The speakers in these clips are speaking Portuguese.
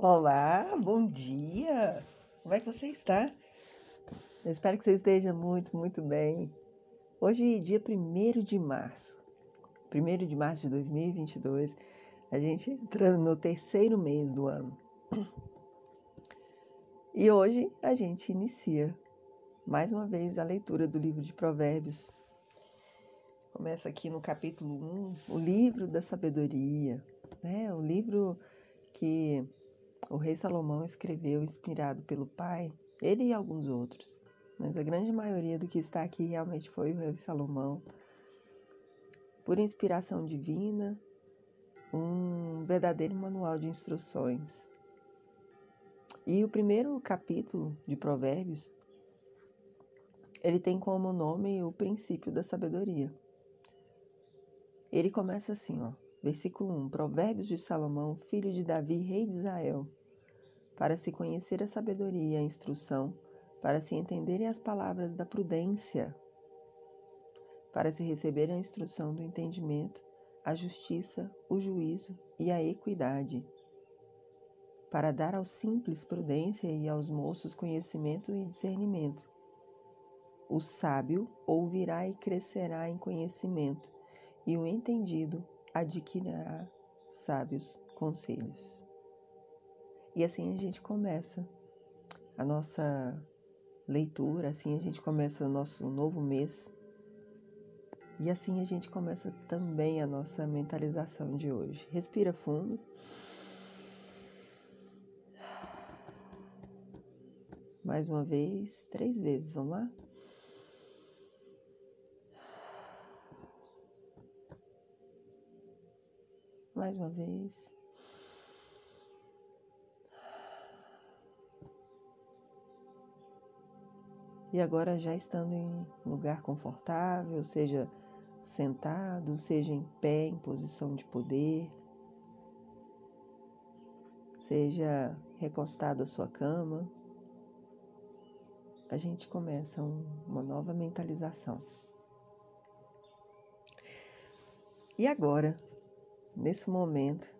Olá, bom dia! Como é que você está? Eu espero que você esteja muito, muito bem. Hoje é dia 1 de março. 1 de março de 2022, a gente entrando no terceiro mês do ano. E hoje a gente inicia mais uma vez a leitura do livro de Provérbios. Começa aqui no capítulo 1, o livro da sabedoria, né? O livro que o rei Salomão escreveu inspirado pelo pai, ele e alguns outros, mas a grande maioria do que está aqui realmente foi o rei Salomão. Por inspiração divina, um verdadeiro manual de instruções. E o primeiro capítulo de Provérbios, ele tem como nome o princípio da sabedoria. Ele começa assim, ó. Versículo 1: Provérbios de Salomão, filho de Davi, rei de Israel. Para se conhecer a sabedoria e a instrução, para se entenderem as palavras da prudência, para se receber a instrução do entendimento, a justiça, o juízo e a equidade, para dar aos simples prudência e aos moços conhecimento e discernimento. O sábio ouvirá e crescerá em conhecimento, e o entendido adquirirá sábios conselhos. E assim a gente começa a nossa leitura, assim a gente começa o nosso novo mês. E assim a gente começa também a nossa mentalização de hoje. Respira fundo. Mais uma vez, três vezes, vamos lá? Mais uma vez. E agora, já estando em lugar confortável, seja sentado, seja em pé, em posição de poder, seja recostado à sua cama, a gente começa um, uma nova mentalização. E agora, nesse momento,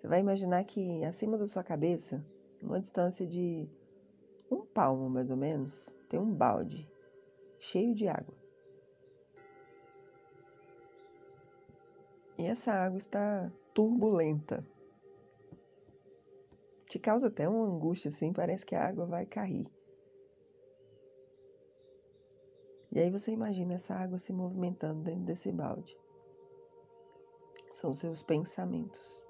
você vai imaginar que acima da sua cabeça, numa distância de um palmo mais ou menos, tem um balde cheio de água. E essa água está turbulenta. Te causa até uma angústia assim, parece que a água vai cair. E aí você imagina essa água se movimentando dentro desse balde são seus pensamentos.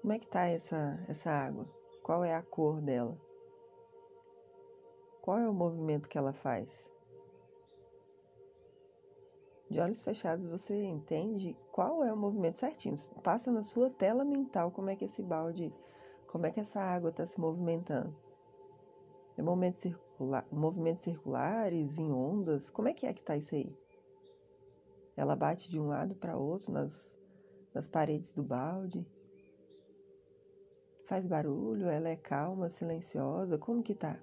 Como é que está essa, essa água? Qual é a cor dela? Qual é o movimento que ela faz? De olhos fechados você entende qual é o movimento certinho. Passa na sua tela mental como é que esse balde, como é que essa água está se movimentando. É movimento circular, movimentos circulares, em ondas, como é que é que está isso aí? Ela bate de um lado para outro nas, nas paredes do balde. Faz barulho, ela é calma, silenciosa, como que tá?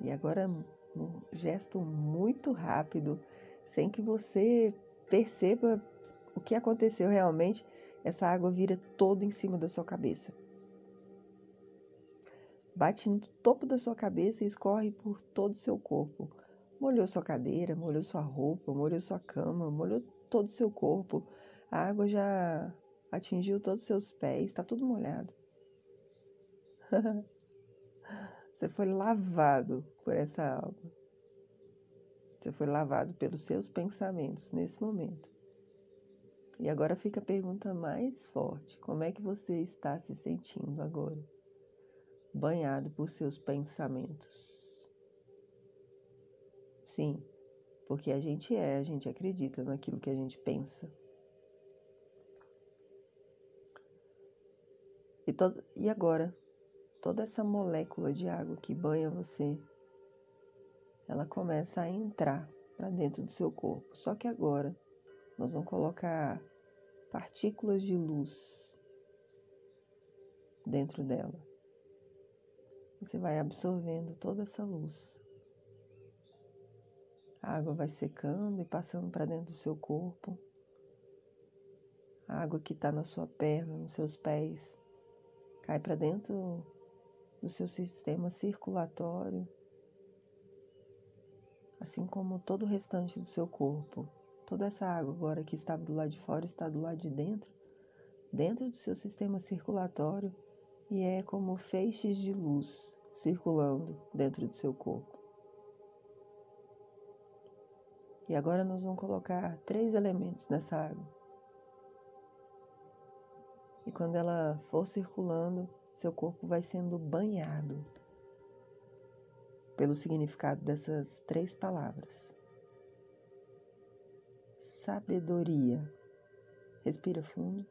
E agora um gesto muito rápido, sem que você perceba o que aconteceu realmente, essa água vira toda em cima da sua cabeça. Bate no topo da sua cabeça e escorre por todo o seu corpo, Molhou sua cadeira, molhou sua roupa, molhou sua cama, molhou todo o seu corpo. A água já atingiu todos os seus pés, está tudo molhado. Você foi lavado por essa água. Você foi lavado pelos seus pensamentos nesse momento. E agora fica a pergunta mais forte: como é que você está se sentindo agora? Banhado por seus pensamentos. Sim, porque a gente é, a gente acredita naquilo que a gente pensa. E, e agora, toda essa molécula de água que banha você, ela começa a entrar para dentro do seu corpo. Só que agora nós vamos colocar partículas de luz dentro dela. Você vai absorvendo toda essa luz. A água vai secando e passando para dentro do seu corpo. A água que está na sua perna, nos seus pés, cai para dentro do seu sistema circulatório, assim como todo o restante do seu corpo. Toda essa água agora que estava do lado de fora está do lado de dentro, dentro do seu sistema circulatório e é como feixes de luz circulando dentro do seu corpo. E agora nós vamos colocar três elementos nessa água. E quando ela for circulando, seu corpo vai sendo banhado pelo significado dessas três palavras. Sabedoria. Respira fundo.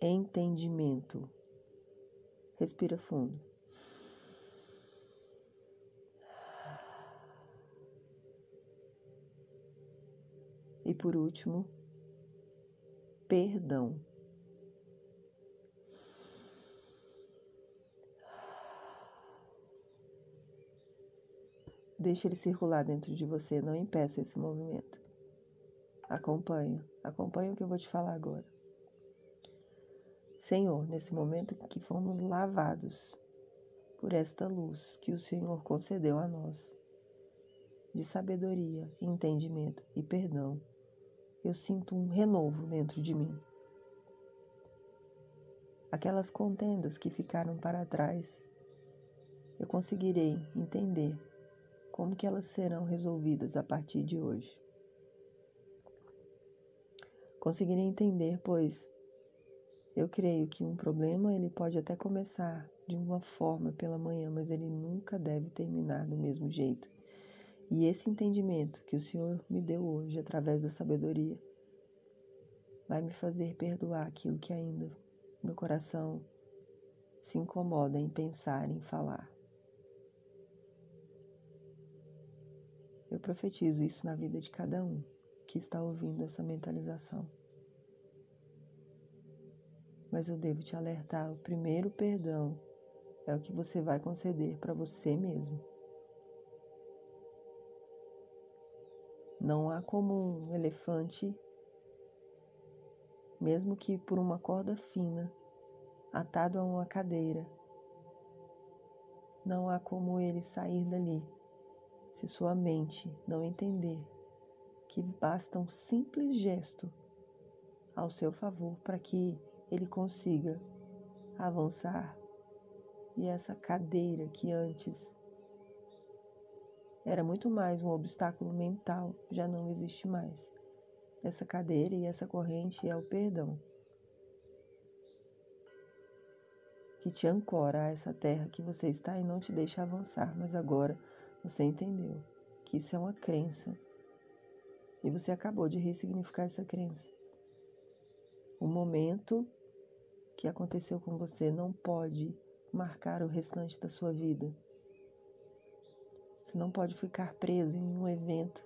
Entendimento. Respira fundo. E por último, perdão. Deixe ele circular dentro de você, não impeça esse movimento. Acompanhe, acompanhe o que eu vou te falar agora. Senhor, nesse momento que fomos lavados por esta luz que o Senhor concedeu a nós, de sabedoria, entendimento e perdão, eu sinto um renovo dentro de mim. Aquelas contendas que ficaram para trás, eu conseguirei entender como que elas serão resolvidas a partir de hoje. Conseguirei entender, pois eu creio que um problema ele pode até começar de uma forma pela manhã, mas ele nunca deve terminar do mesmo jeito. E esse entendimento que o Senhor me deu hoje através da sabedoria vai me fazer perdoar aquilo que ainda meu coração se incomoda em pensar, em falar. Eu profetizo isso na vida de cada um que está ouvindo essa mentalização mas eu devo te alertar: o primeiro perdão é o que você vai conceder para você mesmo. Não há como um elefante, mesmo que por uma corda fina, atado a uma cadeira, não há como ele sair dali se sua mente não entender que basta um simples gesto ao seu favor para que ele consiga avançar e essa cadeira que antes era muito mais um obstáculo mental já não existe mais. Essa cadeira e essa corrente é o perdão que te ancora a essa terra que você está e não te deixa avançar, mas agora você entendeu que isso é uma crença e você acabou de ressignificar essa crença. O momento que aconteceu com você não pode marcar o restante da sua vida. Você não pode ficar preso em um evento.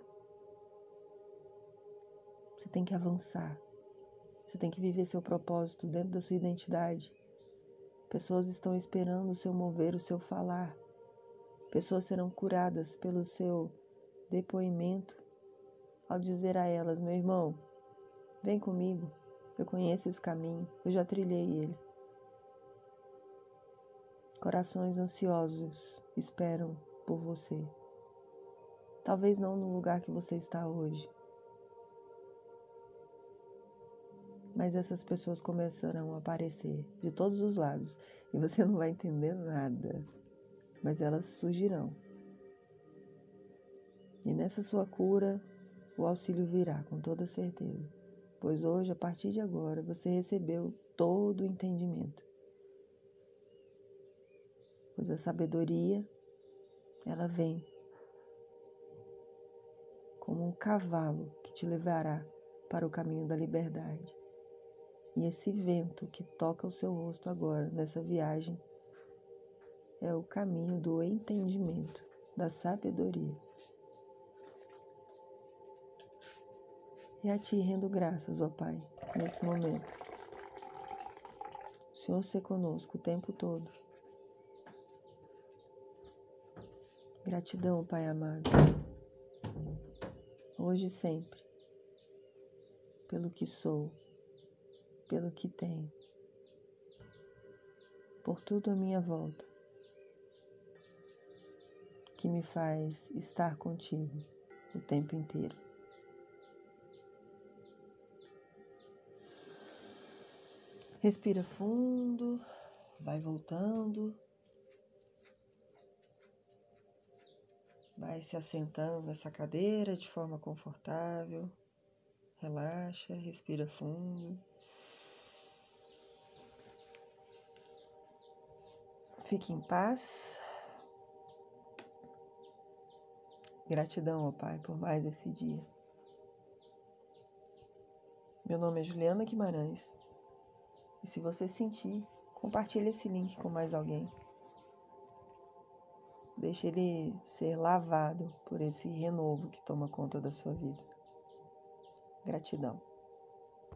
Você tem que avançar. Você tem que viver seu propósito dentro da sua identidade. Pessoas estão esperando o seu mover, o seu falar. Pessoas serão curadas pelo seu depoimento ao dizer a elas: meu irmão, vem comigo. Eu conheço esse caminho, eu já trilhei ele. Corações ansiosos esperam por você. Talvez não no lugar que você está hoje. Mas essas pessoas começarão a aparecer de todos os lados e você não vai entender nada. Mas elas surgirão. E nessa sua cura, o auxílio virá com toda certeza pois hoje, a partir de agora, você recebeu todo o entendimento. Pois a sabedoria, ela vem como um cavalo que te levará para o caminho da liberdade. E esse vento que toca o seu rosto agora nessa viagem é o caminho do entendimento, da sabedoria. E a Ti rendo graças, ó Pai, nesse momento. O Senhor ser conosco o tempo todo. Gratidão, Pai amado, hoje e sempre, pelo que sou, pelo que tenho, por tudo à minha volta, que me faz estar contigo o tempo inteiro. Respira fundo, vai voltando. Vai se assentando nessa cadeira de forma confortável. Relaxa, respira fundo. Fique em paz. Gratidão ao Pai por mais esse dia. Meu nome é Juliana Guimarães. E se você sentir, compartilhe esse link com mais alguém. Deixe ele ser lavado por esse renovo que toma conta da sua vida. Gratidão.